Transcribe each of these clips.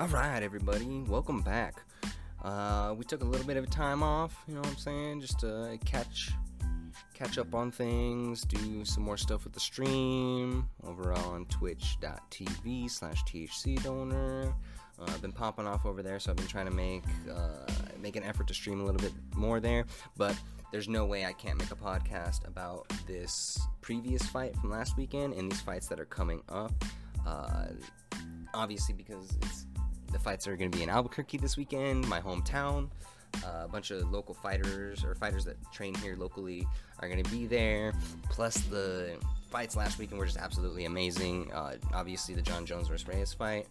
All right, everybody, welcome back. Uh, we took a little bit of time off, you know what I'm saying, just to catch catch up on things, do some more stuff with the stream over on twitch.tv slash THC donor. Uh, I've been popping off over there, so I've been trying to make uh, make an effort to stream a little bit more there. But there's no way I can't make a podcast about this previous fight from last weekend and these fights that are coming up. Uh, obviously, because it's the fights are going to be in Albuquerque this weekend, my hometown. Uh, a bunch of local fighters or fighters that train here locally are going to be there. Plus, the fights last weekend were just absolutely amazing. Uh, obviously, the Jon Jones versus Reyes fight.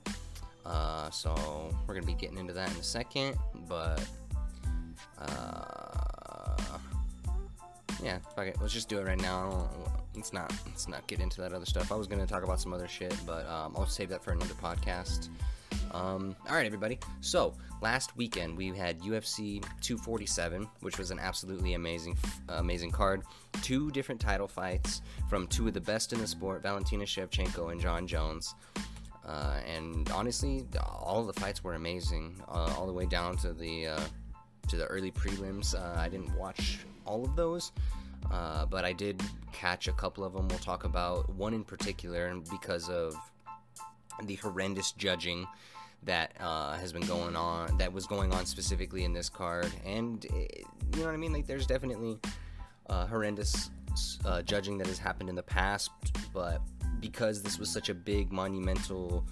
Uh, so we're going to be getting into that in a second. But uh, yeah, fuck it. Let's just do it right now. Let's not let's not get into that other stuff. I was going to talk about some other shit, but um, I'll save that for another podcast. Um, all right, everybody. So last weekend we had UFC 247, which was an absolutely amazing, uh, amazing card. Two different title fights from two of the best in the sport, Valentina Shevchenko and Jon Jones. Uh, and honestly, all the fights were amazing, uh, all the way down to the uh, to the early prelims. Uh, I didn't watch all of those, uh, but I did catch a couple of them. We'll talk about one in particular, because of the horrendous judging that uh, has been going on, that was going on specifically in this card, and it, you know what I mean. Like, there's definitely uh, horrendous uh, judging that has happened in the past, but because this was such a big monumental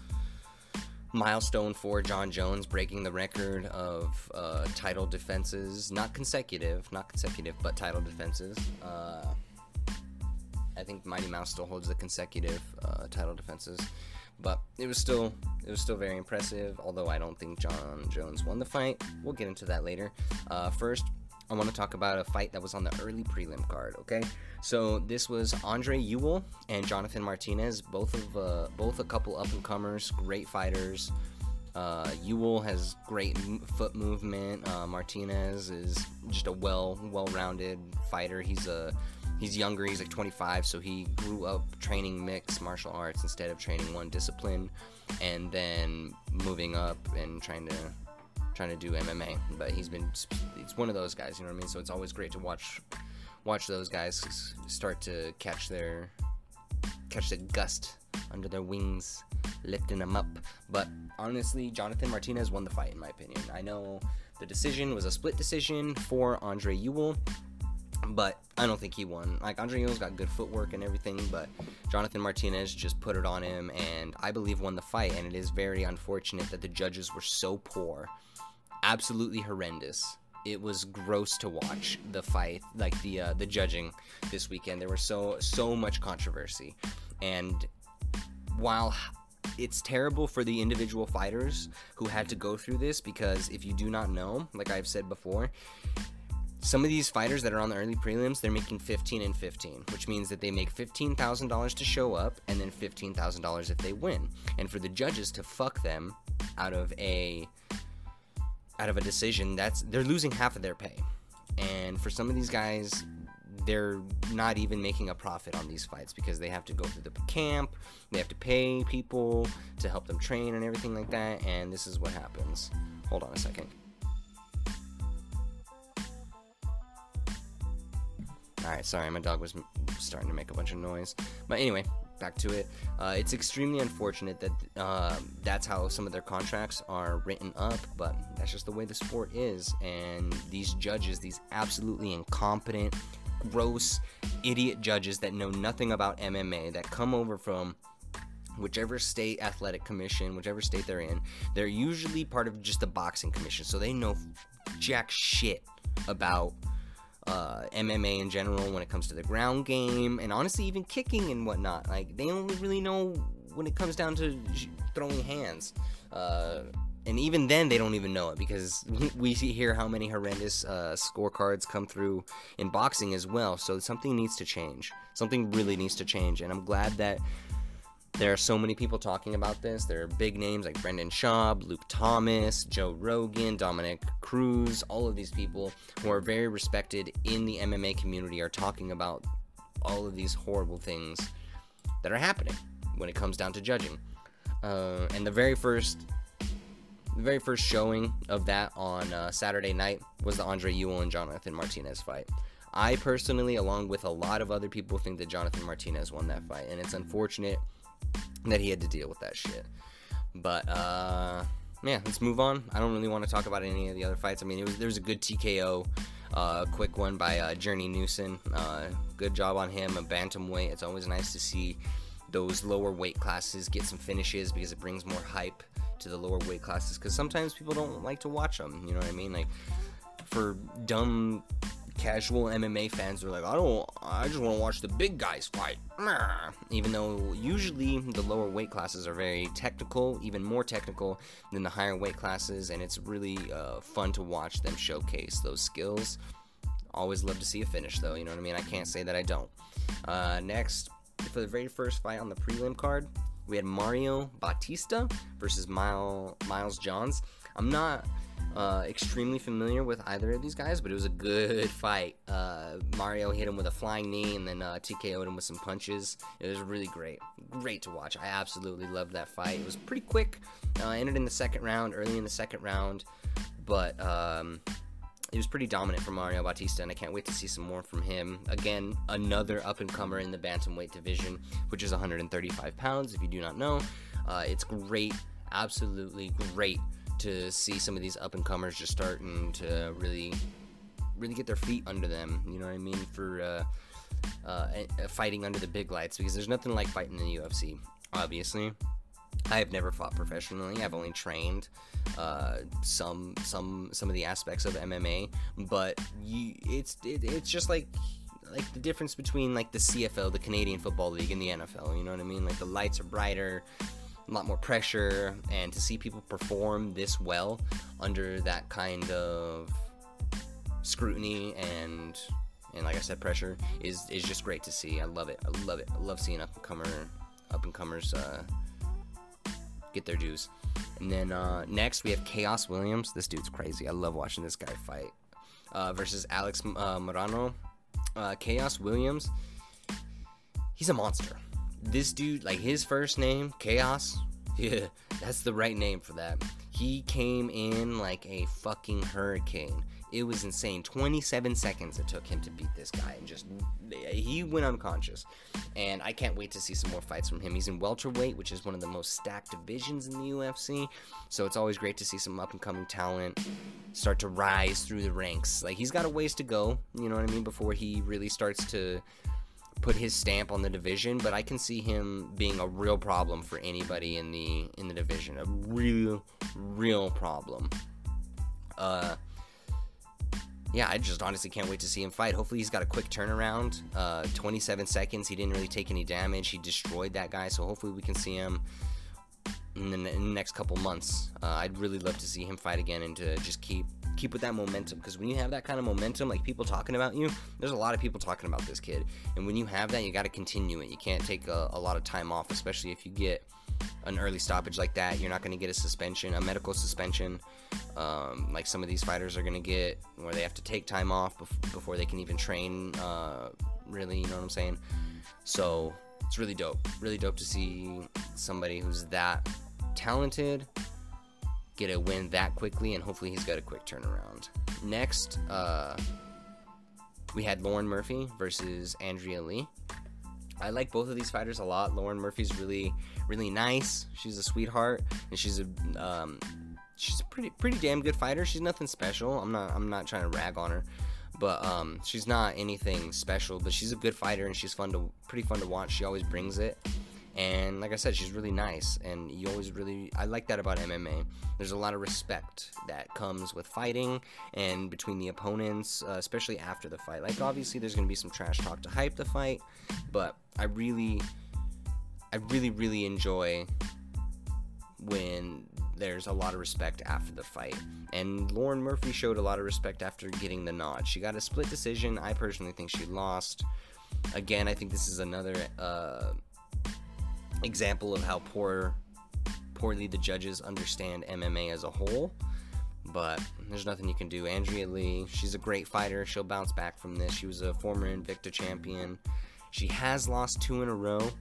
milestone for Jon Jones, breaking the record of uh, title defenses, not consecutive, not consecutive, but title defenses. Uh, I think Mighty Mouse still holds the consecutive uh, title defenses but it was still it was still very impressive. Although I don't think Jon Jones won the fight. We'll get into that later. Uh, first, I want to talk about a fight that was on the early prelim card. Okay, so this was Andre Ewell and Jonathan Martinez, both of uh, both a couple up and comers, great fighters. Uh, Ewell has great foot movement. Uh, Martinez is just a well well rounded fighter. He's a he's younger he's like 25 so he grew up training mixed martial arts instead of training one discipline and then moving up and trying to trying to do MMA but he's been it's one of those guys you know what I mean? So it's always great to watch watch those guys start to catch their catch the gust under their wings lifting them up. But honestly Jonathan Martinez won the fight in my opinion. I know the decision was a split decision for Andre Ewell but I don't think he won. Like Andre Ewell's got good footwork and everything, but Jonathan Martinez just put it on him, and I believe won the fight. And it is very unfortunate that the judges were so poor, absolutely horrendous. It was gross to watch the fight, like the uh, the judging this weekend. There was so so much controversy, and while it's terrible for the individual fighters who had to go through this because if you do not know, like I've said before, some of these fighters that are on the early prelims, they're making 15 and 15, which means that they make $15,000 to show up and then $15,000 if they win. And for the judges to fuck them out of a out of a decision, that's they're losing half of their pay. And for some of these guys, they're not even making a profit on these fights because they have to go through the camp, they have to pay people to help them train and everything like that, and this is what happens. Hold on a second. Alright, sorry, my dog was starting to make a bunch of noise. But anyway, back to it. Uh, it's extremely unfortunate that uh, that's how some of their contracts are written up, but that's just the way the sport is. And these judges, these absolutely incompetent, gross, idiot judges that know nothing about MMA, that come over from whichever state athletic commission, whichever state they're in, they're usually part of just the boxing commission, so they know jack shit about uh, MMA in general when it comes to the ground game and honestly even kicking and whatnot. Like they only really know when it comes down to throwing hands. Uh, and even then, they don't even know it because we see here how many horrendous uh, scorecards come through in boxing as well. So something needs to change. Something really needs to change, and I'm glad that there are so many people talking about this. There are big names like Brendan Schaub, Luke Thomas, Joe Rogan, Dominick Cruz, all of these people who are very respected in the MMA community are talking about all of these horrible things that are happening when it comes down to judging. Uh, and the very first the very first showing of that on uh, Saturday night was the Andre Ewell and Jonathan Martinez fight. I personally, along with a lot of other people, think that Jonathan Martinez won that fight, and it's unfortunate that he had to deal with that shit. But uh, yeah, let's move on. I don't really want to talk about any of the other fights. I mean, was, there was a good TKO, uh, quick one by uh, Journey Newson. Uh, good job on him. A bantamweight. It's always nice to see those lower weight classes get some finishes because it brings more hype to the lower weight classes. Because sometimes people don't like to watch them. You know what I mean? Like for dumb casual MMA fans are like, I don't, I just want to watch the big guys fight. Even though usually the lower weight classes are very technical, even more technical than the higher weight classes, and it's really uh, fun to watch them showcase those skills. Always love to see a finish, though. You know what I mean? I can't say that I don't. Uh, next, for the very first fight on the prelim card, we had Mario Bautista versus Miles Miles Johns. I'm not uh, extremely familiar with either of these guys, but it was a good fight. Uh, Mario hit him with a flying knee, and then uh, TKO'd him with some punches. It was really great, great to watch. I absolutely loved that fight. It was pretty quick. Uh, ended in the second round, early in the second round, but um, it was pretty dominant for Mario Bautista, and I can't wait to see some more from him. Again, another up and comer in the bantamweight division, which is 135 pounds. If you do not know, uh, it's great, absolutely great to see some of these up and comers just starting to really, really get their feet under them. You know what I mean? For uh, uh, fighting under the big lights, because there's nothing like fighting in the UFC. Obviously, I have never fought professionally. I've only trained uh, some some some of the aspects of MMA, but you, it's it, it's just like like the difference between like the CFL, the Canadian Football League, and the NFL. You know what I mean? Like the lights are brighter a lot more pressure, and to see people perform this well under that kind of scrutiny and and like I said, pressure is is just great to see. I love it. I love it. I love seeing up and comer up and comers uh, get their dues. And then uh, next we have Khaos Williams. This dude's crazy. I love watching this guy fight. Uh, versus Alex uh, Morono. Uh, Khaos Williams. He's a monster this dude, like his first name, Khaos, yeah, that's the right name for that. He came in like a fucking hurricane. It was insane. 27 seconds it took him to beat this guy, and just he went unconscious. And I can't wait to see some more fights from him. He's in welterweight, which is one of the most stacked divisions in the UFC. So it's always great to see some up and coming talent start to rise through the ranks. Like he's got a ways to go, you know what I mean, before he really starts to put his stamp on the division, but I can see him being a real problem for anybody in the in the division. A real, real problem. Uh, yeah, I just honestly can't wait to see him fight. Hopefully, he's got a quick turnaround. Uh, 27 seconds. He didn't really take any damage. He destroyed that guy. So hopefully, we can see him in the, next couple months. Uh, I'd really love to see him fight again and to just keep keep with that momentum because when you have that kind of momentum, like people talking about you, there's a lot of people talking about this kid. And when you have that, you got to continue it. You can't take a, a, lot of time off, especially if you get an early stoppage like that. You're not going to get a suspension, a medical suspension, um, like some of these fighters are going to get, where they have to take time off bef- before they can even train. Uh, really, you know what I'm saying? So it's really dope. Really dope to see somebody who's that talented get a win that quickly, and hopefully he's got a quick turnaround. Next, uh, we had Lauren Murphy versus Andrea Lee. I like both of these fighters a lot. Lauren Murphy's really, really nice. She's a sweetheart, and she's a um, she's a pretty, pretty damn good fighter. She's nothing special. I'm not, I'm not trying to rag on her, but um, she's not anything special. But she's a good fighter, and she's fun to, pretty fun to watch. She always brings it. And like I said, she's really nice, and you always really I like that about MMA. There's a lot of respect that comes with fighting and between the opponents, uh, especially after the fight. Like obviously, there's gonna be some trash talk to hype the fight, but I really, I really, really enjoy when there's a lot of respect after the fight. And Lauren Murphy showed a lot of respect after getting the nod. She got a split decision. I personally think she lost. Again, I think this is another. Uh, example of how poor poorly the judges understand MMA as a whole. But there's nothing you can do. Andrea Lee, she's a great fighter. She'll bounce back from this. She was a former Invicta champion. She has lost two in a row,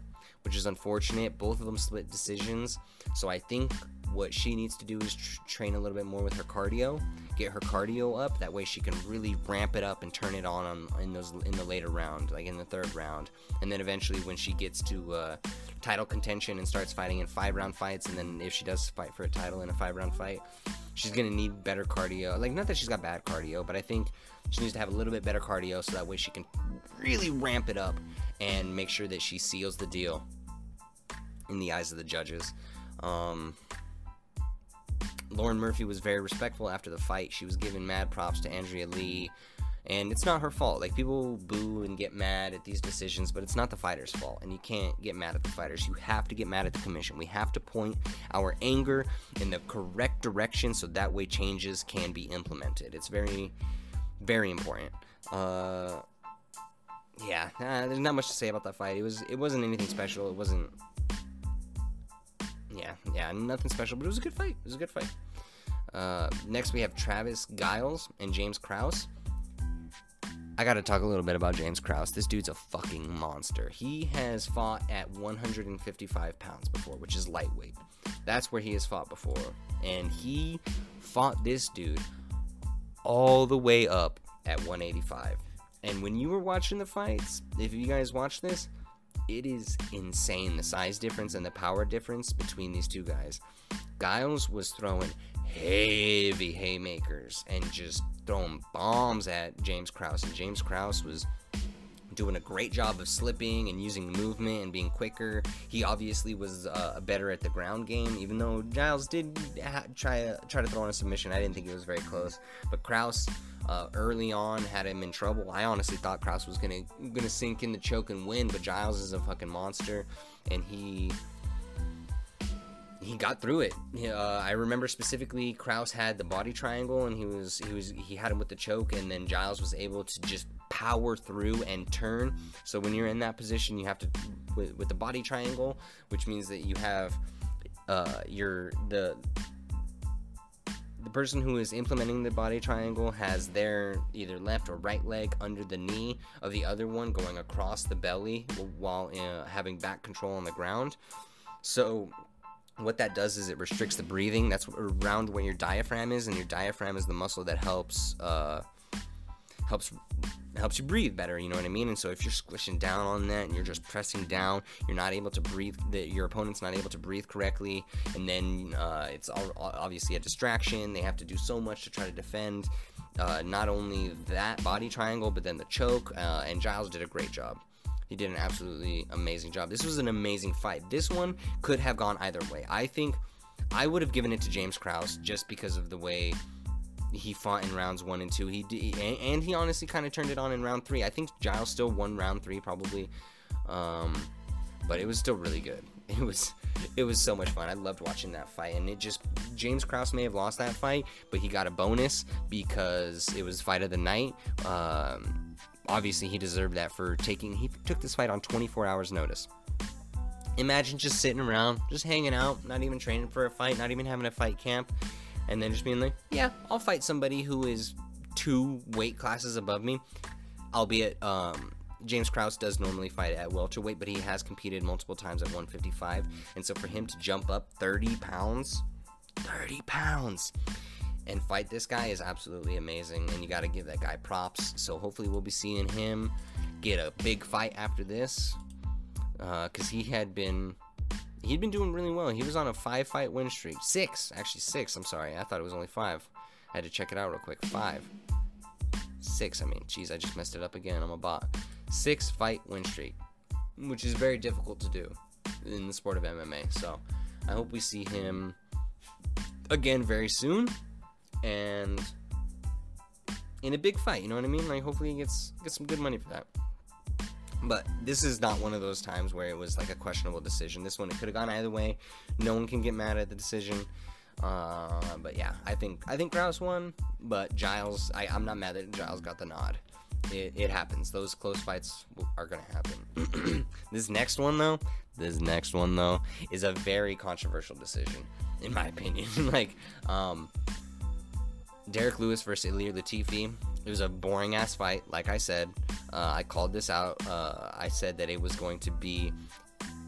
which is unfortunate. Both of them split decisions. So I think what she needs to do is tr- train a little bit more with her cardio, get her cardio up. That way she can really ramp it up and turn it on, on in those in the later round, like in the third round. And then eventually when she gets to uh, title contention and starts fighting in five round fights, and then if she does fight for a title in a five round fight, she's gonna need better cardio. Like not that she's got bad cardio, but I think she needs to have a little bit better cardio so that way she can really ramp it up and make sure that she seals the deal in the eyes of the judges. Um, Lauren Murphy was very respectful after the fight. She was giving mad props to Andrea Lee. And it's not her fault. Like, people boo and get mad at these decisions, but it's not the fighter's fault. And you can't get mad at the fighters. You have to get mad at the commission. We have to point our anger in the correct direction so that way changes can be implemented. It's very, very important. Uh, yeah, nah, there's not much to say about that fight. It was, it wasn't anything special. It wasn't yeah, yeah, nothing special, but it was a good fight. It was a good fight. Uh, next, we have Trevin Giles and James Krause. I gotta talk a little bit about James Krause. This dude's a fucking monster. He has fought at 155 pounds before, which is lightweight. That's where he has fought before. And he fought this dude all the way up at 185. And when you were watching the fights, if you guys watch this, it is insane the size difference and the power difference between these two guys. Giles was throwing heavy haymakers and just throwing bombs at James Krause, and James Krause was doing a great job of slipping and using movement and being quicker. He obviously was uh, better at the ground game, even though Giles did ha- try try to throw in a submission. I didn't think it was very close, but Krause. uh, early on had him in trouble. I honestly thought Krause was gonna gonna sink in the choke and win, but Giles is a fucking monster, and he he got through it. Uh, I remember specifically Krause had the body triangle, and he was he was he had him with the choke, and then Giles was able to just power through and turn. So when you're in that position, you have to with, with the body triangle, which means that you have uh, your the the person who is implementing the body triangle has their either left or right leg under the knee of the other one going across the belly while uh, having back control on the ground. So what that does is it restricts the breathing. That's around where your diaphragm is, and your diaphragm is the muscle that helps uh, helps helps you breathe better. You know what I mean? And so if you're squishing down on that and you're just pressing down, you're not able to breathe. The, your opponent's not able to breathe correctly, and then uh, it's all, obviously a distraction. They have to do so much to try to defend. Uh, not only that body triangle, but then the choke. Uh, and Giles did a great job. He did an absolutely amazing job. This was an amazing fight. This one could have gone either way. I think I would have given it to James Krause just because of the way he fought in rounds one and two. He and he honestly kind of turned it on in round three. I think Giles still won round three probably, um, but it was still really good. It was it was so much fun. I loved watching that fight, and it just James Krause may have lost that fight, but he got a bonus because it was fight of the night. Um, obviously, he deserved that for taking. He took this fight on 24 hours notice. Imagine just sitting around, just hanging out, not even training for a fight, not even having a fight camp and then just being like, yeah, I'll fight somebody who is two weight classes above me. Albeit, um, James Krause does normally fight at welterweight, but he has competed multiple times at 155. And so for him to jump up 30 pounds, 30 pounds, and fight this guy is absolutely amazing. And you got to give that guy props. So hopefully we'll be seeing him get a big fight after this. Because uh, he had been he'd been doing really well. He was on a five fight win streak. Six, actually six. I'm sorry. I thought it was only five. I had to check it out real quick. Five. Six, I mean. Jeez, I just messed it up again. I'm a bot. Six fight win streak, which is very difficult to do in the sport of MMA. So I hope we see him again very soon and in a big fight. You know what I mean? Like, hopefully he gets, gets some good money for that. But this is not one of those times where it was like a questionable decision. This one, it could have gone either way. No one can get mad at the decision. Uh, but yeah, I think I think Krause won, but Giles, I, I'm not mad that Giles got the nod. It, it happens. Those close fights are gonna happen. this next one though, this next one though, is a very controversial decision, in my opinion. like, um, Derek Lewis versus Ilir Latifi. It was a boring ass fight, like I said. Uh, I called this out. Uh, I said that it was going to be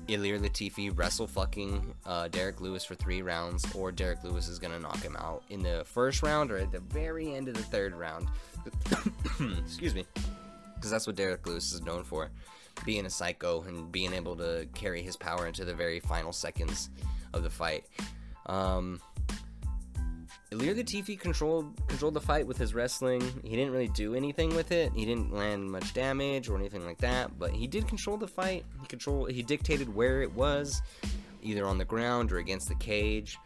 Ilir Latifi wrestle fucking uh, Derek Lewis for three rounds, or Derek Lewis is gonna knock him out in the first round or at the very end of the third round. Excuse me, because that's what Derek Lewis is known for, being a psycho and being able to carry his power into the very final seconds of the fight. Um, Ilir Latifi controlled controlled the fight with his wrestling. He didn't really do anything with it. He didn't land much damage or anything like that, but he did control the fight. He control he dictated where it was, either on the ground or against the cage.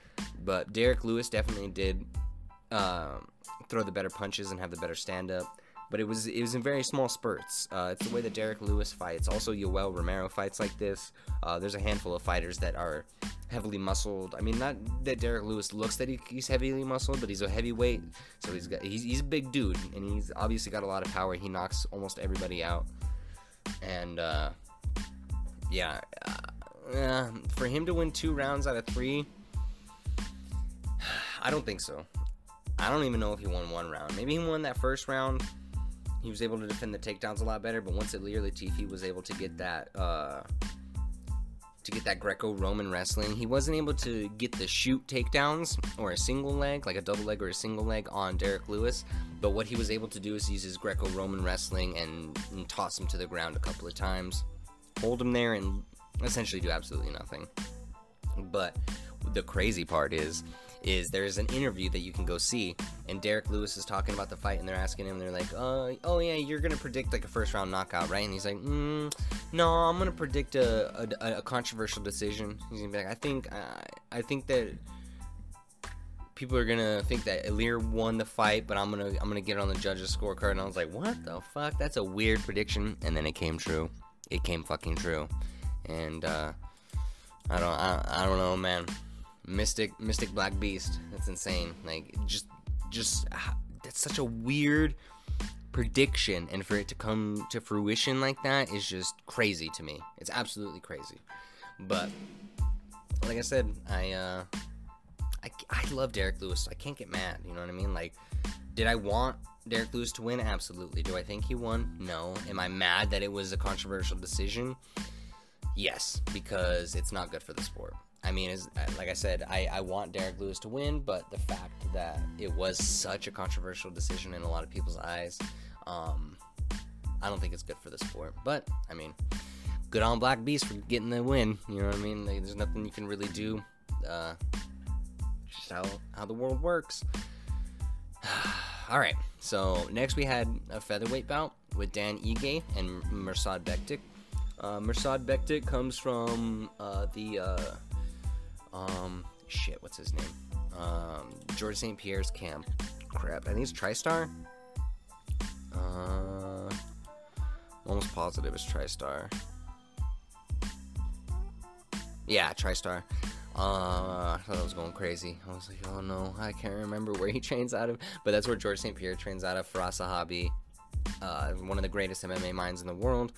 But Derek Lewis definitely did uh, throw the better punches and have the better stand up. But it was it was in very small spurts. Uh, it's the way that Derek Lewis fights. Also, Yoel Romero fights like this. Uh, there's a handful of fighters that are heavily muscled. I mean, not that Derek Lewis looks that he, he's heavily muscled, but he's a heavyweight, so he's got he's, he's a big dude, and he's obviously got a lot of power. He knocks almost everybody out, and uh, yeah, uh, for him to win two rounds out of three, I don't think so. I don't even know if he won one round. Maybe he won that first round. He was able to defend the takedowns a lot better, but once Ilir Latifi was able to get that. Uh, to get that Greco-Roman wrestling. He wasn't able to get the shoot takedowns or a single leg, like a double leg or a single leg on Derek Lewis. But what he was able to do is use his Greco-Roman wrestling and, and toss him to the ground a couple of times, hold him there, and essentially do absolutely nothing. But the crazy part is is there's an interview that you can go see, and Derek Lewis is talking about the fight, and they're asking him, they're like, uh, "Oh yeah, you're gonna predict like a first round knockout, right?" And he's like, mm, "No, I'm gonna predict a, a, a, controversial decision." He's gonna be like, "I think uh, I think that." People are gonna think that Ilir won the fight, but I'm gonna I'm gonna get on the judges' scorecard, and I was like, "What the fuck? That's a weird prediction." And then it came true. It came fucking true, and uh, I don't I, I don't know, man. Mystic Mystic Black Beast. That's insane. Like just just that's such a weird prediction and for it to come to fruition like that is just crazy to me. It's absolutely crazy. But like I said, I uh I, I love Derek Lewis. I can't get mad, you know what I mean? Like did I want Derek Lewis to win? Absolutely. Do I think he won? No. Am I mad that it was a controversial decision? Yes, because it's not good for the sport. I mean, as, like I said, I, I want Derek Lewis to win, but the fact that it was such a controversial decision in a lot of people's eyes, um, I don't think it's good for the sport. But, I mean, good on Black Beast for getting the win. You know what I mean? Like, there's nothing you can really do. Uh, just how, how the world works. All right, so next we had a featherweight bout with Dan Ige and Mirsad Bektic. Uh, Mirsad Bektic comes from uh, the uh, um, shit, what's his name? Um, George St. Pierre's camp. Crap, I think it's TriStar. Uh, almost positive it's TriStar. Yeah, TriStar. Uh, I thought I was going crazy. I was like, oh no, I can't remember where he trains out of. But that's where George St. Pierre trains out of. Firas Zahabi, uh, one of the greatest MMA minds in the world.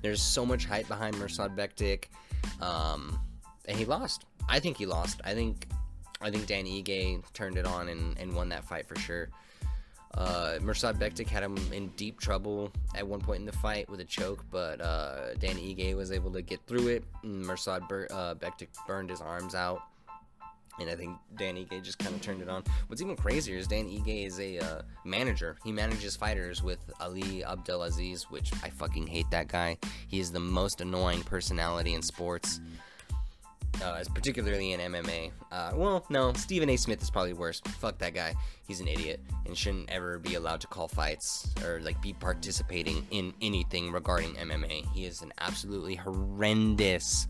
There's so much hype behind Mirsad Bektic. Um, and he lost. I think he lost. I think I think Dan Ige turned it on and, and won that fight for sure. Uh, Mirsad Bektic had him in deep trouble at one point in the fight with a choke, but uh, Dan Ige was able to get through it. And Mirsad Ber- uh, Bektic burned his arms out, and I think Dan Ige just kind of turned it on. What's even crazier is Dan Ige is a uh, manager. He manages fighters with Ali Abdelaziz, which I fucking hate that guy. He is the most annoying personality in sports uh, particularly in MMA. Uh, well, no, Stephen A. Smith is probably worse. Fuck that guy. He's an idiot and shouldn't ever be allowed to call fights or like be participating in anything regarding MMA. He is an absolutely horrendous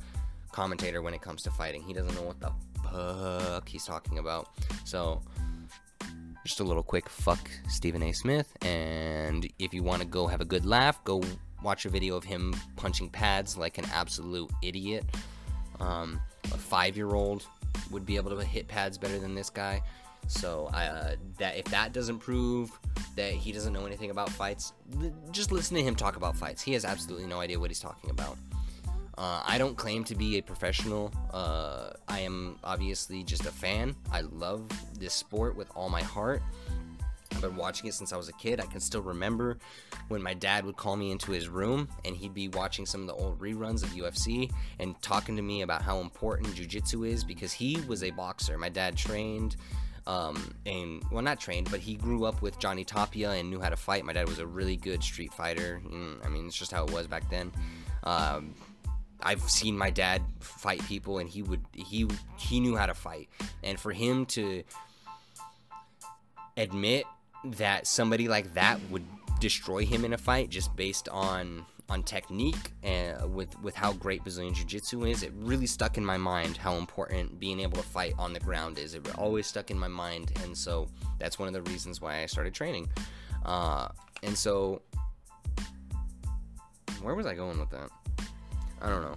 commentator when it comes to fighting. He doesn't know what the fuck he's talking about. So, just a little quick fuck Stephen A. Smith. And if you want to go have a good laugh, go watch a video of him punching pads like an absolute idiot. Um, a five year old would be able to hit pads better than this guy. So uh, that if that doesn't prove that he doesn't know anything about fights, just listen to him talk about fights. He has absolutely no idea what he's talking about. Uh, I don't claim to be a professional. Uh, I am obviously just a fan. I love this sport with all my heart. I've been watching it since I was a kid. I can still remember when my dad would call me into his room and he'd be watching some of the old reruns of UFC and talking to me about how important jiu-jitsu is because he was a boxer. My dad trained um, and well, not trained, but he grew up with Johnny Tapia and knew how to fight. My dad was a really good street fighter. Mm, I mean, it's just how it was back then. Um, I've seen my dad fight people, and he would he he knew how to fight. And for him to admit that somebody like that would destroy him in a fight just based on on technique and with with how great Brazilian Jiu-Jitsu is, it really stuck in my mind how important being able to fight on the ground is. It always stuck in my mind, and so that's one of the reasons why I started training. Uh, and so, where was I going with that? I don't know.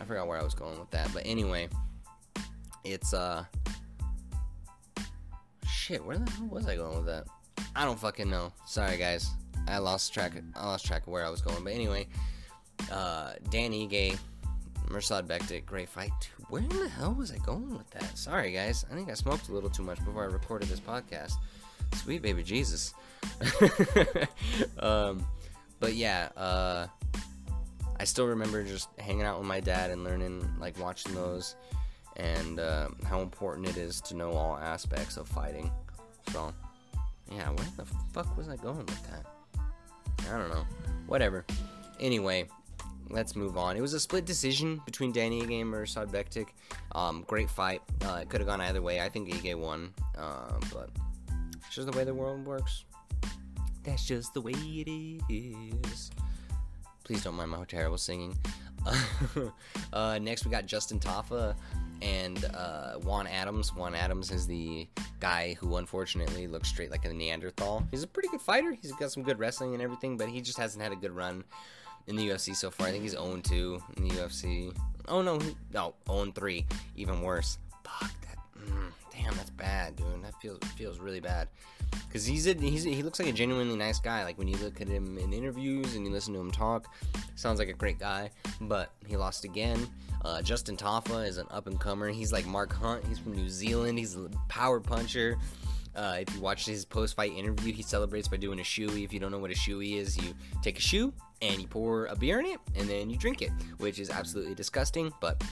I forgot where I was going with that, but anyway, it's uh, shit. Where the hell was I going with that? I don't fucking know. Sorry, guys. I lost track. Of, I lost track of where I was going. But anyway, uh, Dan Ige, Mirsad Bektic, great fight. Where in the hell was I going with that? Sorry, guys. I think I smoked a little too much before I recorded this podcast. Sweet baby Jesus. um, but yeah, uh, I still remember just hanging out with my dad and learning, like watching those, and uh, how important it is to know all aspects of fighting. So, yeah, where the fuck was I going with that? I don't know. Whatever. Anyway, let's move on. It was a split decision between Danny Ige and Mirsad Bektic. Um, great fight. Uh, it could have gone either way. I think Ige won, uh, but it's just the way the world works. That's just the way it is. Please don't mind my terrible singing. uh, next, we got Justin Tafa and uh, Juan Adams. Juan Adams is the guy who unfortunately looks straight like a Neanderthal. He's a pretty good fighter. He's got some good wrestling and everything, but he just hasn't had a good run in the UFC so far. I think he's 0 2 in the UFC. Oh no, he, no, 0 3. Even worse. Fuck that. Mm, damn, that's bad, dude. That feels feels really bad. Cause he's a, he's a, he looks like a genuinely nice guy. Like when you look at him in interviews and you listen to him talk, sounds like a great guy. But he lost again. Uh, Justin Tafa is an up and comer. He's like Mark Hunt. He's from New Zealand. He's a power puncher. Uh, if you watch his post fight interview, he celebrates by doing a shoey. If you don't know what a shoey is, you take a shoe and you pour a beer in it and then you drink it, which is absolutely disgusting, but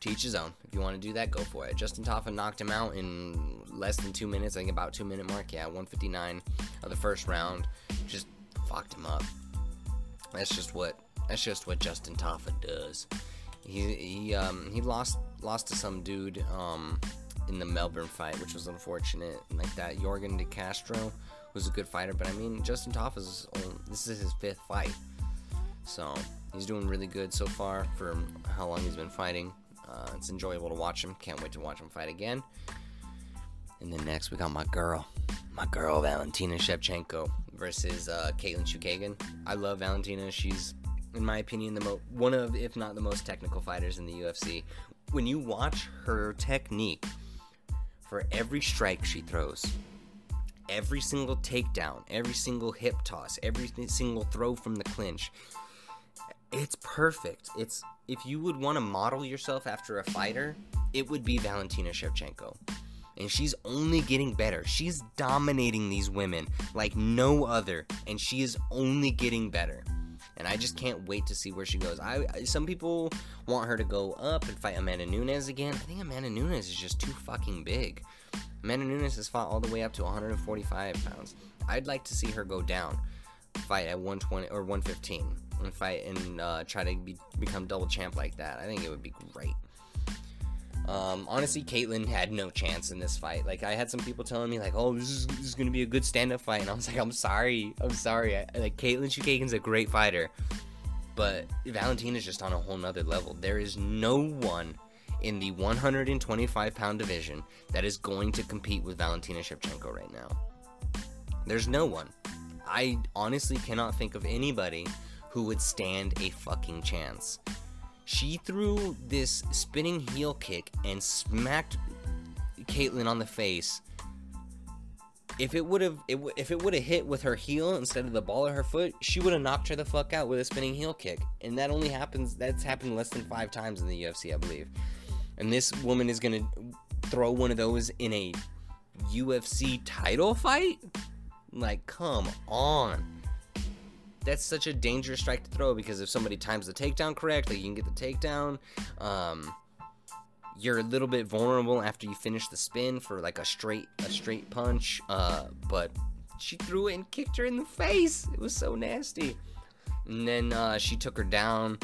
teach his own. If you want to do that, go for it. Justin Tafa knocked him out in less than two minutes, I think about two minute mark. Yeah, 159 of the first round. Just fucked him up. That's just what that's just what Justin Tafa does. He he um he lost lost to some dude um in the Melbourne fight, which was unfortunate. Like that, Yorgan De Castro was a good fighter, but I mean Justin Tafa's this is his fifth fight, so he's doing really good so far for how long he's been fighting. Uh, it's enjoyable to watch him. Can't wait to watch him fight again. And then next we got my girl, my girl Valentina Shevchenko versus uh, Katlyn Chookagian. I love Valentina. She's, in my opinion, the mo- one of, if not the most technical fighters in the UFC. When you watch her technique for every strike she throws, every single takedown, every single hip toss, every single throw from the clinch, it's perfect. It's if you would want to model yourself after a fighter, it would be Valentina Shevchenko. And she's only getting better. She's dominating these women like no other, and she is only getting better. And I just can't wait to see where she goes. I some people want her to go up and fight Amanda Nunes again. I think Amanda Nunes is just too fucking big. Amanda Nunes has fought all the way up to 145 pounds. I'd like to see her go down, fight at 120 or 115 and fight and uh, try to be, become double champ like that. I think it would be great. Um, honestly, Katlyn had no chance in this fight. Like I had some people telling me like, "Oh, this is, this is gonna be a good stand-up fight," and I was like, "I'm sorry, I'm sorry." I, like Katlyn Chookagian's a great fighter, but Valentina's just on a whole nother level. There is no one in the 125 pound division that is going to compete with Valentina Shevchenko right now. There's no one. I honestly cannot think of anybody who would stand a fucking chance. She threw this spinning heel kick and smacked Katlyn on the face. If it would have, if it would have hit with her heel instead of the ball of her foot, she would have knocked her the fuck out with a spinning heel kick. And that only happens. That's happened less than five times in the UFC, I believe. And this woman is gonna throw one of those in a UFC title fight? Like, come on. That's such a dangerous strike to throw because if somebody times the takedown correctly, you can get the takedown. Um, you're a little bit vulnerable after you finish the spin for like a straight a straight punch. Uh, but she threw it and kicked her in the face. It was so nasty. And then uh, she took her down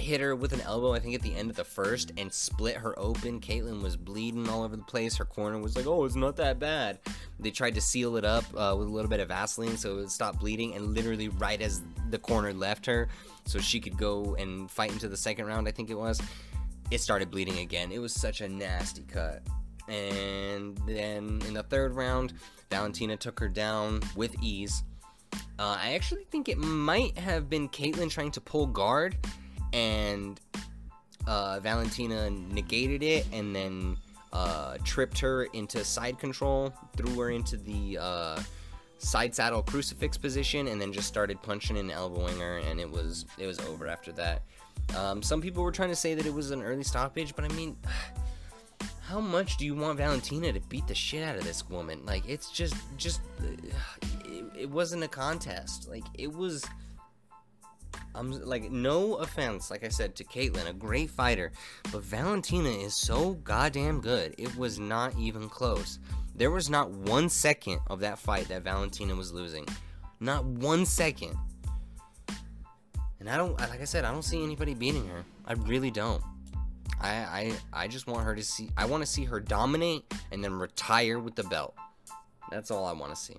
hit her with an elbow, I think, at the end of the first and split her open. Katlyn was bleeding all over the place. Her corner was like, oh, it's not that bad. They tried to seal it up uh, with a little bit of Vaseline so it would stop bleeding, and literally right as the corner left her, so she could go and fight into the second round, I think it was, it started bleeding again. It was such a nasty cut. And then in the third round, Valentina took her down with ease. Uh, I actually think it might have been Katlyn trying to pull guard and uh, Valentina negated it and then uh, tripped her into side control, threw her into the uh, side saddle crucifix position, and then just started punching and elbowing her, and it was it was over after that. Um, some people were trying to say that it was an early stoppage, but I mean, how much do you want Valentina to beat the shit out of this woman? Like, it's just just it, it wasn't a contest. Like, it was I'm like, no offense, like I said to Katlyn, a great fighter, but Valentina is so goddamn good. It was not even close. There was not one second of that fight that Valentina was losing. Not one second. And I don't, like I said, I don't see anybody beating her. I really don't. I, I, I just want her to see. I want to see her dominate and then retire with the belt. That's all I want to see.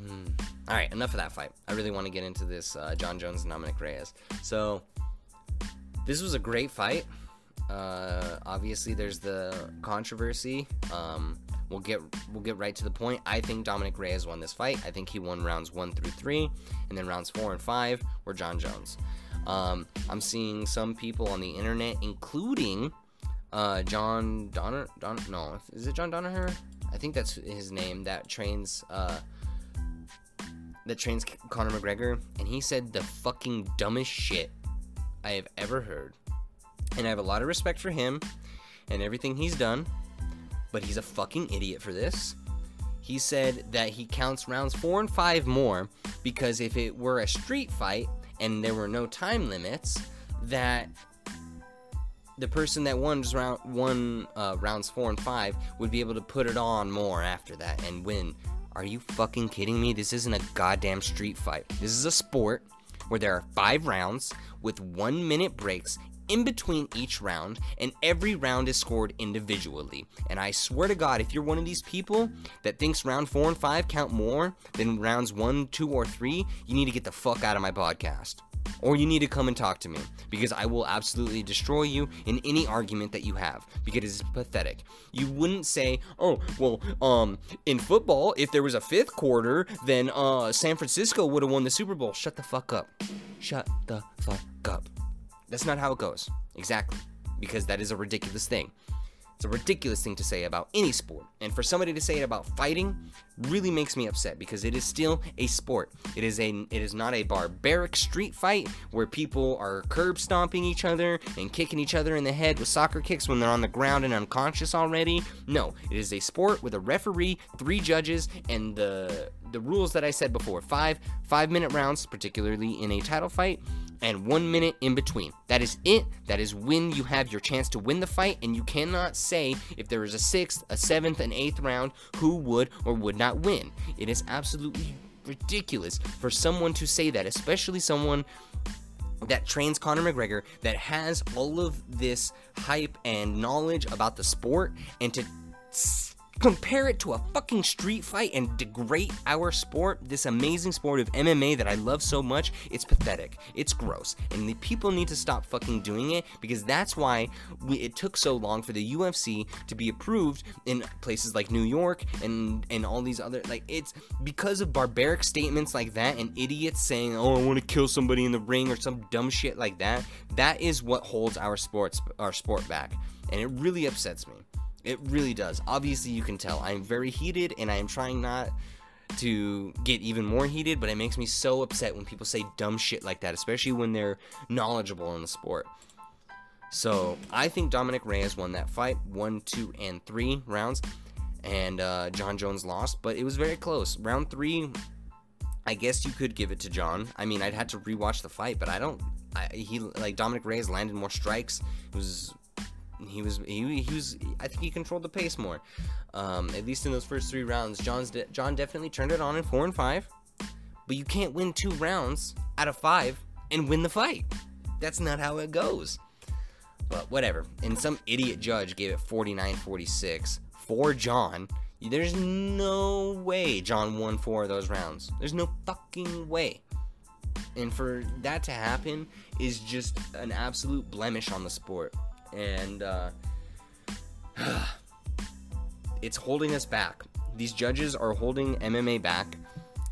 Hmm. All right, enough of that fight. I really want to get into this uh, Jon Jones and Dominick Reyes. So this was a great fight. Uh, obviously, there's the controversy. Um, we'll get we'll get right to the point. I think Dominick Reyes won this fight. I think he won rounds one through three, and then rounds four and five were Jon Jones. Um, I'm seeing some people on the internet, including uh, John Donner. Don no, is it John Danaher? I think that's his name. That trains. Uh, that trains Conor McGregor, and he said the fucking dumbest shit I have ever heard. And I have a lot of respect for him and everything he's done, but he's a fucking idiot for this. He said that he counts rounds four and five more because if it were a street fight and there were no time limits, that the person that won round won uh, rounds four and five would be able to put it on more after that and win are you fucking kidding me? This isn't a goddamn street fight. This is a sport where there are five rounds with one minute breaks in between each round, and every round is scored individually. And I swear to God, if you're one of these people that thinks round four and five count more than rounds one, two, or three, you need to get the fuck out of my podcast or you need to come and talk to me because I will absolutely destroy you in any argument that you have because it's pathetic. You wouldn't say, "Oh, well, um, in football, if there was a fifth quarter, then uh, San Francisco would have won the Super Bowl." Shut the fuck up. Shut the fuck up. That's not how it goes. Exactly. Because that is a ridiculous thing. It's a ridiculous thing to say about any sport. And for somebody to say it about fighting really makes me upset because it is still a sport. It is a it is not a barbaric street fight where people are curb stomping each other and kicking each other in the head with soccer kicks when they're on the ground and unconscious already. No, it is a sport with a referee, three judges, and the the rules that I said before. Five five minute rounds, particularly in a title fight and one minute in between. That is it. That is when you have your chance to win the fight, and you cannot say if there is a sixth, a seventh, an eighth round who would or would not win. It is absolutely ridiculous for someone to say that, especially someone that trains Conor McGregor that has all of this hype and knowledge about the sport and to compare it to a fucking street fight and degrade our sport, this amazing sport of MMA that I love so much, it's pathetic. It's gross. And the people need to stop fucking doing it because that's why we, it took so long for the UFC to be approved in places like New York and and all these other like it's because of barbaric statements like that and idiots saying, "Oh, I want to kill somebody in the ring" or some dumb shit like that. That is what holds our sports our sport back. And it really upsets me. It really does. Obviously, you can tell I'm very heated and I am trying not to get even more heated, but it makes me so upset when people say dumb shit like that, especially when they're knowledgeable in the sport. So I think Dominick Reyes won that fight, one, two, and three rounds, and uh, Jon Jones lost, but it was very close. Round three, I guess you could give it to John. I mean, I'd had to rewatch the fight, but I don't. I, he like Dominick Reyes landed more strikes. It was he was he, he was I think he controlled the pace more. Um, at least in those first three rounds, Jon's de- Jon definitely turned it on in four and five. But you can't win two rounds out of five and win the fight. That's not how it goes. But whatever. And some idiot judge gave it 49-46 for Jon. There's no way Jon won four of those rounds. There's no fucking way. And for that to happen is just an absolute blemish on the sport. And uh, it's holding us back. These judges are holding MMA back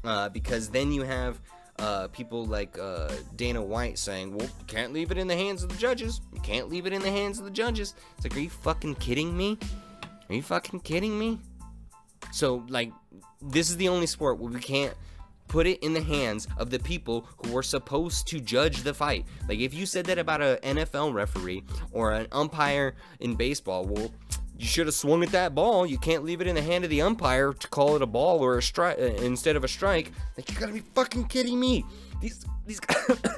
uh, because then you have uh, people like uh, Dana White saying, "Well, you can't leave it in the hands of the judges. You can't leave it in the hands of the judges." It's like, are you fucking kidding me? Are you fucking kidding me? So, like, this is the only sport where we can't put it in the hands of the people who are supposed to judge the fight. Like, if you said that about an NFL referee or an umpire in baseball, well, you should have swung at that ball. You can't leave it in the hand of the umpire to call it a ball or a strike uh, instead of a strike. Like you gotta be fucking kidding me. These these.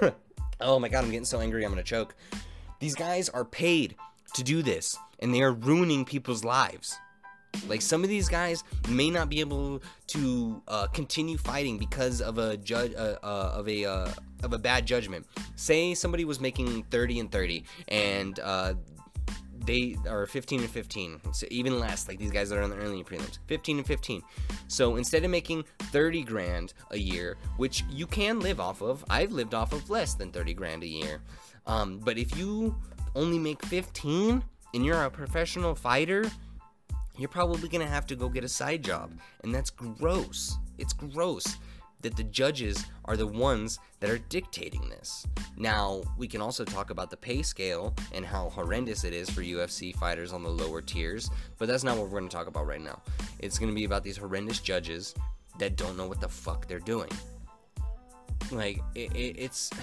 oh my god, I'm getting so angry. I'm gonna choke. These guys are paid to do this, and they are ruining people's lives. Like some of these guys may not be able to uh, continue fighting because of a judge uh, uh, of a uh, of a bad judgment. Say somebody was making 30 and 30, and uh, they are 15 and 15, so even less. Like these guys that are in the early prelims, 15 and 15. So instead of making 30 grand a year, which you can live off of, I've lived off of less than 30 grand a year. Um, but if you only make 15 and you're a professional fighter, you're probably gonna have to go get a side job, and that's gross. It's gross that the judges are the ones that are dictating this. Now, we can also talk about the pay scale and how horrendous it is for UFC fighters on the lower tiers, but that's not what we're going to talk about right now. It's going to be about these horrendous judges that don't know what the fuck they're doing. Like, it, it, it's.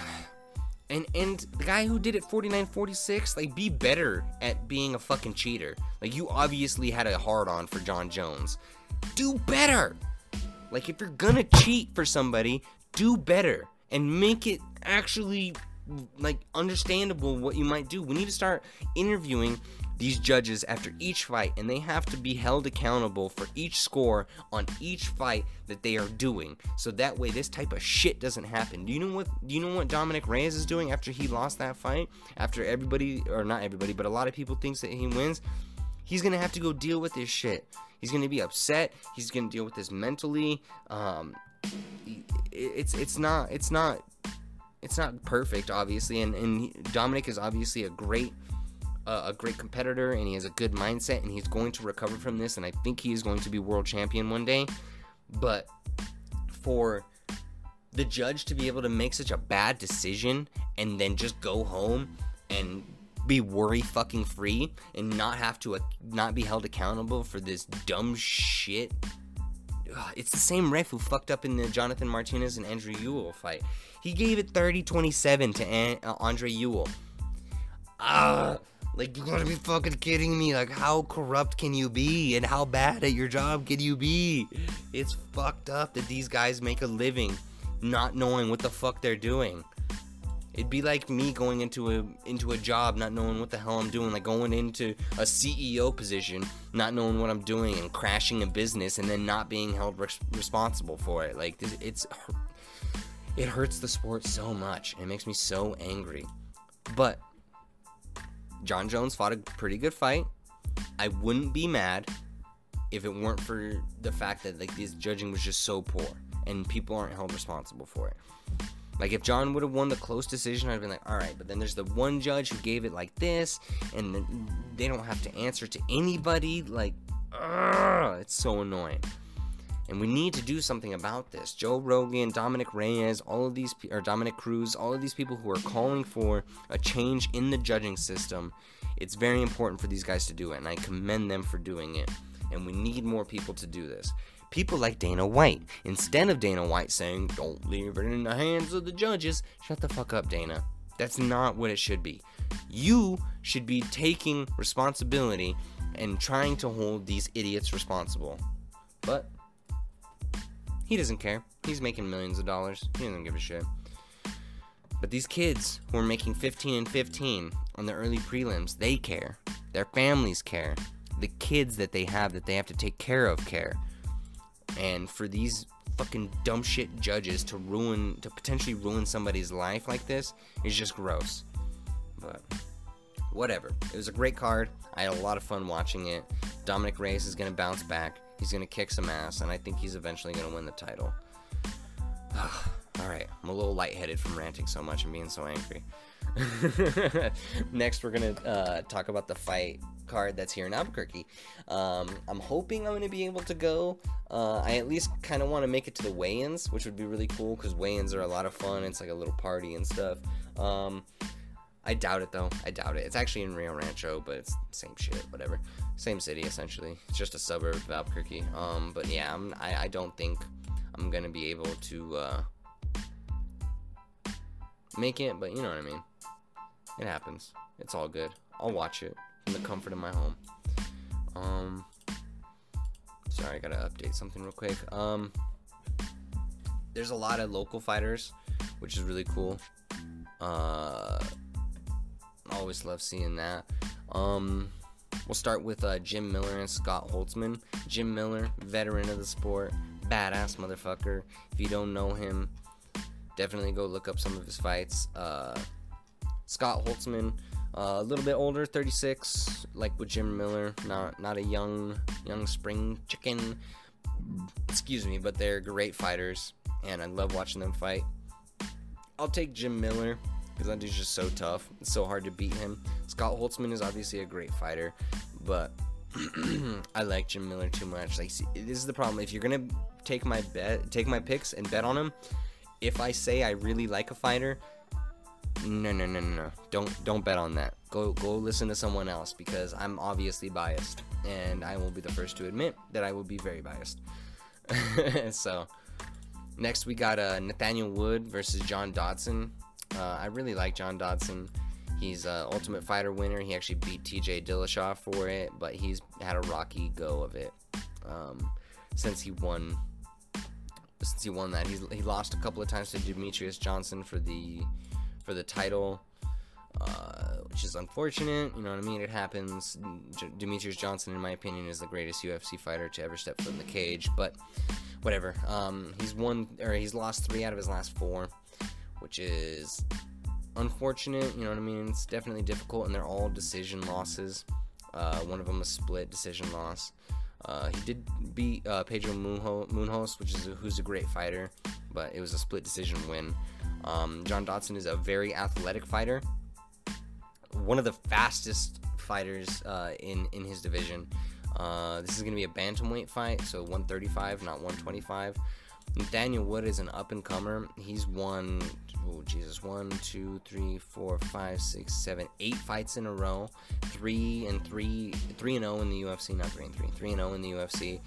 And and the guy who did it 49-46, like be better at being a fucking cheater. Like you obviously had a hard on for Jon Jones. Do better. Like, if you're gonna cheat for somebody, do better and make it actually like understandable what you might do. We need to start interviewing these judges after each fight and they have to be held accountable for each score on each fight that they are doing. So that way this type of shit doesn't happen. Do you know what do you know what Dominick Reyes is doing after he lost that fight? After everybody or not everybody, but a lot of people thinks that he wins? He's to have to go deal with this shit. He's to be upset. He's to deal with this mentally. Um, it's it's not it's not it's not perfect, obviously, and and Dominick is obviously a great a great competitor, and he has a good mindset, and he's going to recover from this, and I think he is going to be world champion one day. But for the judge to be able to make such a bad decision and then just go home and be worry fucking free and not have to uh, not be held accountable for this dumb shit. Ugh, it's the same ref who fucked up in the Jonathan Martinez and Andrew Ewell fight. He gave it 30-27 to An- uh, Andre Ewell. Ah, like you gotta be fucking kidding me. Like how corrupt can you be, and how bad at your job can you be? It's fucked up that these guys make a living not knowing what the fuck they're doing. It'd be like me going into a into a job not knowing what the hell I'm doing, like going into a CEO position not knowing what I'm doing and crashing a business and then not being held res- responsible for it. Like it's it hurts the sport so much. It makes me so angry. But Jon Jones fought a pretty good fight. I wouldn't be mad if it weren't for the fact that like this judging was just so poor and people aren't held responsible for it. Like if Jon would have won the close decision, I'd be like, all right. But then there's the one judge who gave it like this, and they don't have to answer to anybody. Like, ugh, it's so annoying. And we need to do something about this. Joe Rogan, Dominick Reyes, all of these, or Dominick Cruz, all of these people who are calling for a change in the judging system. It's very important for these guys to do it, and I commend them for doing it. And we need more people to do this people like Dana White. Instead of Dana White saying, don't leave it in the hands of the judges, shut the fuck up, Dana. That's not what it should be. You should be taking responsibility and trying to hold these idiots responsible. But he doesn't care. He's making millions of dollars. He doesn't give a shit. But these kids who are making 15 and 15 on the early prelims, they care. Their families care. The kids that they have that they have to take care of care. And for these fucking dumb shit judges to ruin, to potentially ruin somebody's life like this is just gross. But whatever. It was a great card. I had a lot of fun watching it. Dominick Reyes is going to bounce back. He's going to kick some ass, and I think he's eventually going to win the title. All right, I'm a little lightheaded from ranting so much and being so angry. Next, we're gonna uh, talk about the fight card that's here in Albuquerque. Um, I'm hoping I'm gonna be able to go. Uh, I at least kind of want to make it to the weigh-ins, which would be really cool because weigh-ins are a lot of fun. It's like a little party and stuff. Um, I doubt it though. I doubt it. It's actually in Rio Rancho, but it's same shit. Whatever. Same city essentially. It's just a suburb of Albuquerque. Um, but yeah, I'm, I, I don't think I'm gonna be able to uh, make it. But you know what I mean. It happens. It's all good. I'll watch it from the comfort of my home. Um, sorry, I gotta update something real quick. Um, there's a lot of local fighters, which is really cool. Uh, always love seeing that. Um, we'll start with uh, Jim Miller and Scott Holtzman. Jim Miller, veteran of the sport, badass motherfucker. If you don't know him, definitely go look up some of his fights. Uh, Scott Holtzman, uh, a little bit older, 36, like with Jim Miller, not not a young young spring chicken. Excuse me, but they're great fighters, and I love watching them fight. I'll take Jim Miller because that dude's just so tough. It's so hard to beat him. Scott Holtzman is obviously a great fighter, but I like Jim Miller too much. Like, see, this is the problem. If you're gonna take my bet, take my picks and bet on him, if I say I really like a fighter, no, no, no, no, no. Don't don't bet on that. Go go listen to someone else because I'm obviously biased, and I will be the first to admit that I will be very biased. so, next we got uh, Nathaniel Wood versus John Dodson. Uh, I really like John Dodson. He's a Ultimate Fighter winner. He actually beat T.J. Dillashaw for it, but he's had a rocky go of it um, since he won. Since he won that, he's, he lost a couple of times to Demetrious Johnson for the for the title, uh, which is unfortunate. You know what I mean? It happens. J- Demetrious Johnson, in my opinion, is the greatest UFC fighter to ever step foot in the cage. But whatever. Um, he's won or he's lost three out of his last four, which is unfortunate. You know what I mean? It's definitely difficult, and they're all decision losses. Uh, one of them a split decision loss. Uh, he did beat uh, Pedro Munhoz, which is a, who's a great fighter, but it was a split decision win. Um, John Dodson is a very athletic fighter, one of the fastest fighters uh, in in his division. Uh, this is going to be a bantamweight fight, so 135, not 125. Daniel Wood is an up and comer. He's won, oh Jesus, one, two, three, four, five, six, seven, eight fights in a row. Three and three, three and zero oh in the UFC, not three and three, three and zero oh in the UFC.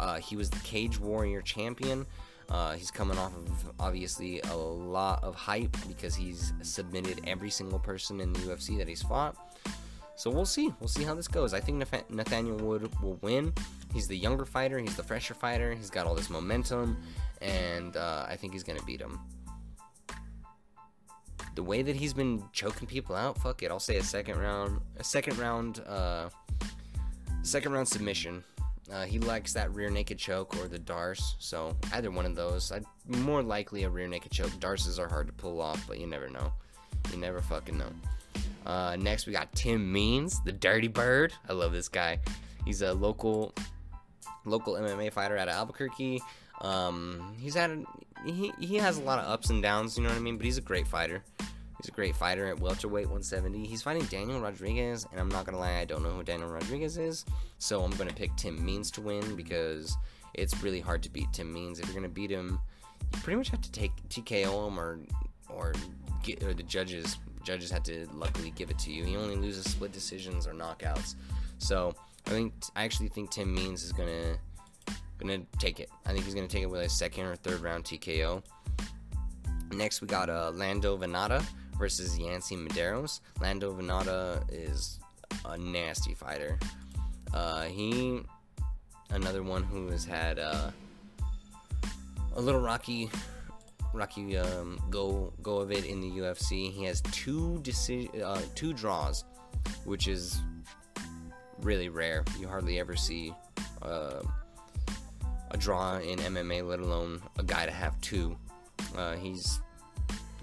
Uh, he was the Cage Warrior champion. Uh, he's coming off of obviously a lot of hype because he's submitted every single person in the UFC that he's fought. So we'll see. We'll see how this goes. I think Nathaniel Wood will win. He's the younger fighter. He's the fresher fighter. He's got all this momentum, and uh, I think he's gonna beat him. The way that he's been choking people out, fuck it. I'll say a second round, a second round, uh, second round submission. Uh, he likes that rear naked choke or the D'Arce, so either one of those. I'd more likely a rear naked choke. D'Arces are hard to pull off, but you never know. You never fucking know. Uh, next, we got Tim Means, the Dirty Bird. I love this guy. He's a local local MMA fighter out of Albuquerque. Um, he's had he he has a lot of ups and downs, you know what I mean. But he's a great fighter. He's a great fighter at welterweight 170. He's fighting Daniel Rodriguez, and I'm not gonna lie, I don't know who Daniel Rodriguez is. So I'm gonna pick Tim Means to win because it's really hard to beat Tim Means. If you're gonna beat him, you pretty much have to take TKO him or or get or the judges judges had to luckily give it to you. He only loses split decisions or knockouts. So I think I actually think Tim Means is gonna gonna take it. I think he's gonna take it with a second or third round TKO. Next we got uh, Lando Vannata versus Yancy Medeiros. Lando Vannata is a nasty fighter. Uh, he, another one who has had uh, a little rocky, rocky um, go go of it in the UFC. He has two deci- uh, two draws, which is really rare. You hardly ever see uh, a draw in MMA, let alone a guy to have two. Uh, he's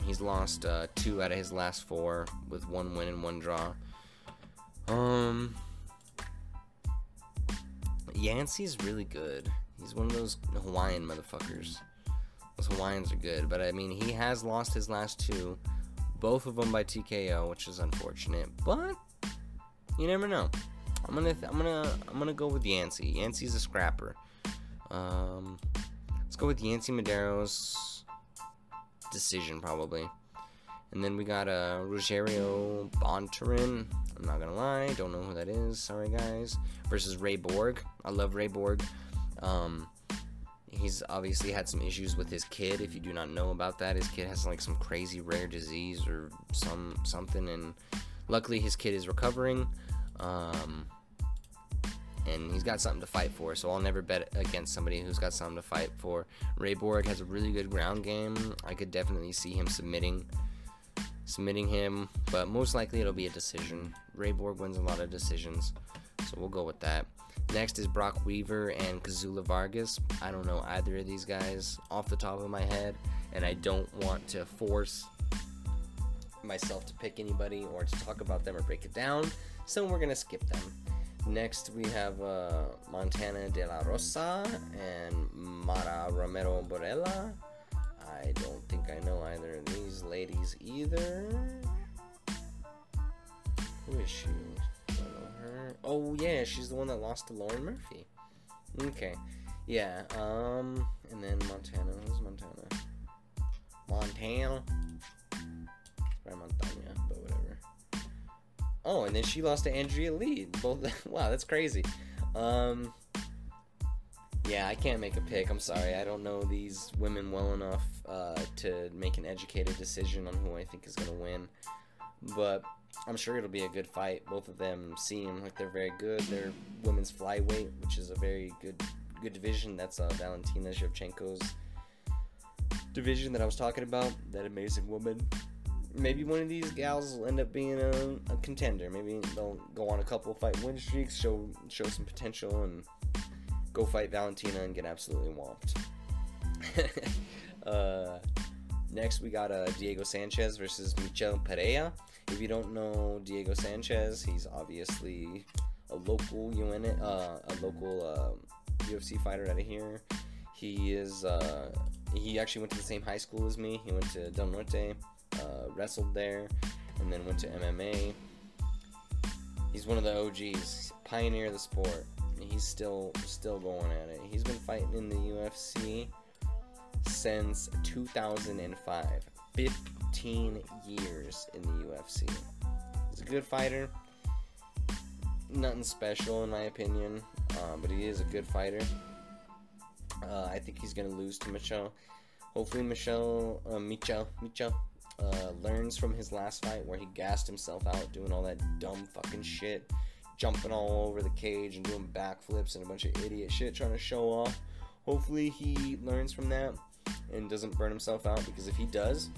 he's lost uh, two out of his last four with one win and one draw. Um, Yancy's really good. He's one of those Hawaiian motherfuckers. Those Hawaiians are good, but I mean, he has lost his last two, both of them by TKO, which is unfortunate. But you never know. I'm gonna, th- I'm gonna, I'm gonna go with Yancy. Yancy's a scrapper. Um, let's go with Yancy Medeiros decision probably. And then we got uh, Rogerio Bontorin. I'm not gonna lie, don't know who that is. Sorry guys. Versus Ray Borg. I love Ray Borg. Um, he's obviously had some issues with his kid. If you do not know about that, his kid has like some crazy rare disease or some something, and luckily his kid is recovering. Um, and he's got something to fight for. So I'll never bet against somebody who's got something to fight for. Ray Borg has a really good ground game. I could definitely see him submitting, submitting him, but most likely it'll be a decision. Ray Borg wins a lot of decisions, so we'll go with that. Next is Brock Weaver and Kazula Vargas. I don't know either of these guys off the top of my head, and I don't want to force myself to pick anybody or to talk about them or break it down, so we're gonna skip them. Next, we have uh, Montana de la Rosa and Mara Romero Borella. I don't think I know either of these ladies either. Who is she? I know her? Oh yeah, she's the one that lost to Lauren Murphy. Okay, yeah. Um, and then Montana. Who's Montana? Montana. By Montana, but whatever. Oh, and then she lost to Andrea Lee. Both. wow, that's crazy. Um, yeah, I can't make a pick. I'm sorry. I don't know these women well enough uh, to make an educated decision on who I think is going to win. But I'm sure it'll be a good fight. Both of them seem like they're very good. They're women's flyweight, which is a very good good division. That's uh, Valentina Shevchenko's division that I was talking about. That amazing woman. Maybe one of these gals will end up being a, a contender. Maybe they'll go on a couple fight win streaks, show show some potential, and go fight Valentina and get absolutely whomped. uh, next, we got uh, Diego Sanchez versus Michel Pereira. If you don't know Diego Sanchez, he's obviously a local UN, uh, a local uh, UFC fighter out of here. He is. Uh, he actually went to the same high school as me. He went to Del Norte, uh, wrestled there, and then went to MMA. He's one of the OGs, pioneer of the sport. He's still still going at it. He's been fighting in the UFC since 2005. 15 years in the UFC. He's a good fighter. Nothing special in my opinion, um, but he is a good fighter. Uh, I think he's gonna lose to Michel. Hopefully, Michel, uh, Michel, Michel, uh, learns from his last fight where he gassed himself out doing all that dumb fucking shit, jumping all over the cage and doing backflips and a bunch of idiot shit trying to show off. Hopefully, he learns from that and doesn't burn himself out because if he does,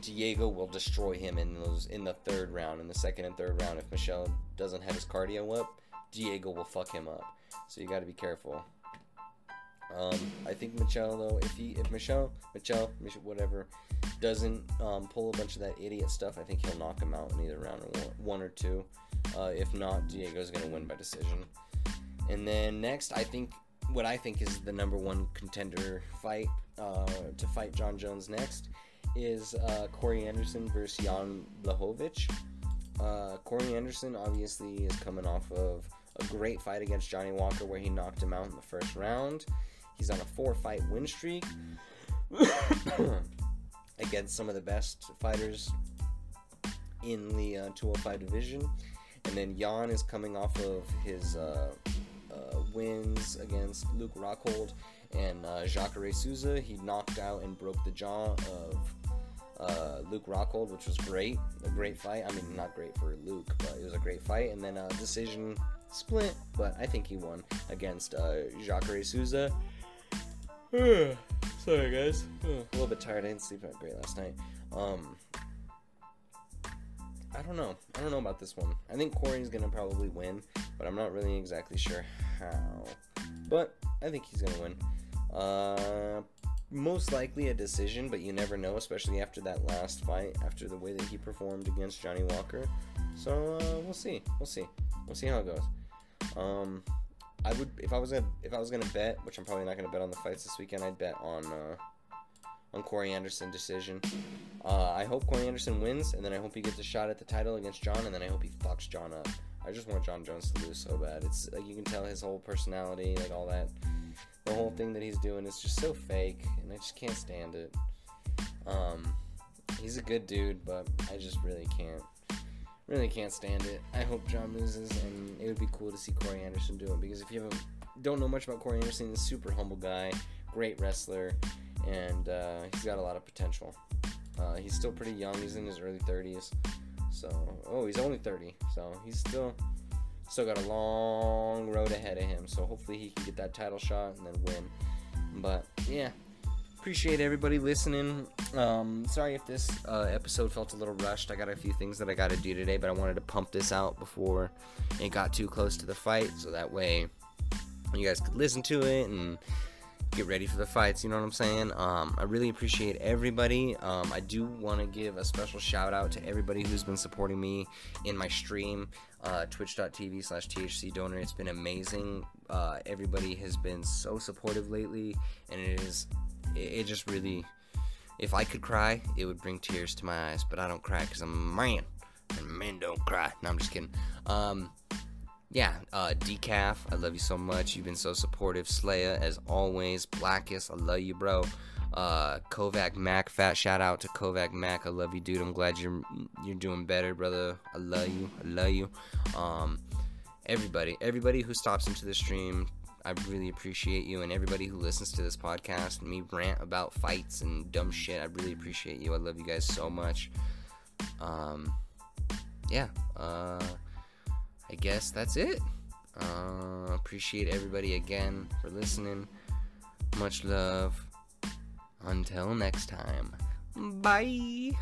Diego will destroy him in those in the third round, in the second and third round. If Michel doesn't have his cardio up, Diego will fuck him up. So you got to be careful. Um, I think Michel though, if he if Michel Michel whatever doesn't um, pull a bunch of that idiot stuff, I think he'll knock him out in either round or one, or two. Uh, if not, Diego's gonna win by decision. And then next, I think what I think is the number one contender fight uh, to fight Jon Jones next is uh, Corey Anderson versus Jan Blachowicz. Uh, Corey Anderson obviously is coming off of a great fight against Johnny Walker where he knocked him out in the first round. He's on a four fight win streak against some of the best fighters in the uh, 205 division. And then Jan is coming off of his uh, uh, wins against Luke Rockhold and uh, Jacare Souza. He knocked out and broke the jaw of uh, Luke Rockhold, which was great. A great fight. I mean, not great for Luke, but it was a great fight. And then a decision split, but I think he won against uh, Jacare Souza. Sorry, guys. a little bit tired. I didn't sleep that great last night. Um, I don't know. I don't know about this one. I think Corey's gonna probably win, but I'm not really exactly sure how. But I think he's gonna win. Uh, most likely a decision, but you never know, especially after that last fight, after the way that he performed against Johnny Walker. So uh, we'll see. We'll see. We'll see how it goes. Um, I would if I was gonna if I was gonna bet, which I'm probably not gonna bet on the fights this weekend. I'd bet on uh, on Corey Anderson decision. Uh, I hope Corey Anderson wins, and then I hope he gets a shot at the title against Jon, and then I hope he fucks Jon up. I just want Jon Jones to lose so bad. It's like you can tell his whole personality, like all that, the whole thing that he's doing is just so fake, and I just can't stand it. Um, he's a good dude, but I just really can't, really can't stand it. I hope Jon loses, and it would be cool to see Corey Anderson do it because if you don't know much about Corey Anderson, he's a super humble guy, great wrestler, and uh, he's got a lot of potential. Uh, he's still pretty young. He's in his early 30s. So, oh, he's only 30. So he's still still got a long road ahead of him. So hopefully he can get that title shot and then win. But yeah, appreciate everybody listening. Um, sorry if this uh, episode felt a little rushed. I got a few things that I got to do today, but I wanted to pump this out before it got too close to the fight, so that way you guys could listen to it and get ready for the fights. You know what I'm saying? Um, I really appreciate everybody. Um, I do want to give a special shout out to everybody who's been supporting me in my stream, uh, twitch.tv slash THC donor. It's been amazing. Uh, everybody has been so supportive lately, and it is, it, it just really, if I could cry, it would bring tears to my eyes, but I don't cry because I'm a man, and men don't cry. No, I'm just kidding. Um, yeah, uh, Decaf, I love you so much. You've been so supportive. Slaya, as always. Blackest, I love you, bro. Uh, Kovac Mac, fat shout out to Kovac Mac. I love you, dude. I'm glad you're you're doing better, brother. I love you. I love you. Um, everybody, everybody who stops into the stream, I really appreciate you, and everybody who listens to this podcast, and me rant about fights and dumb shit. I really appreciate you. I love you guys so much. Um, yeah. Uh I guess that's it. Uh, appreciate everybody again for listening. Much love. Until next time. Bye.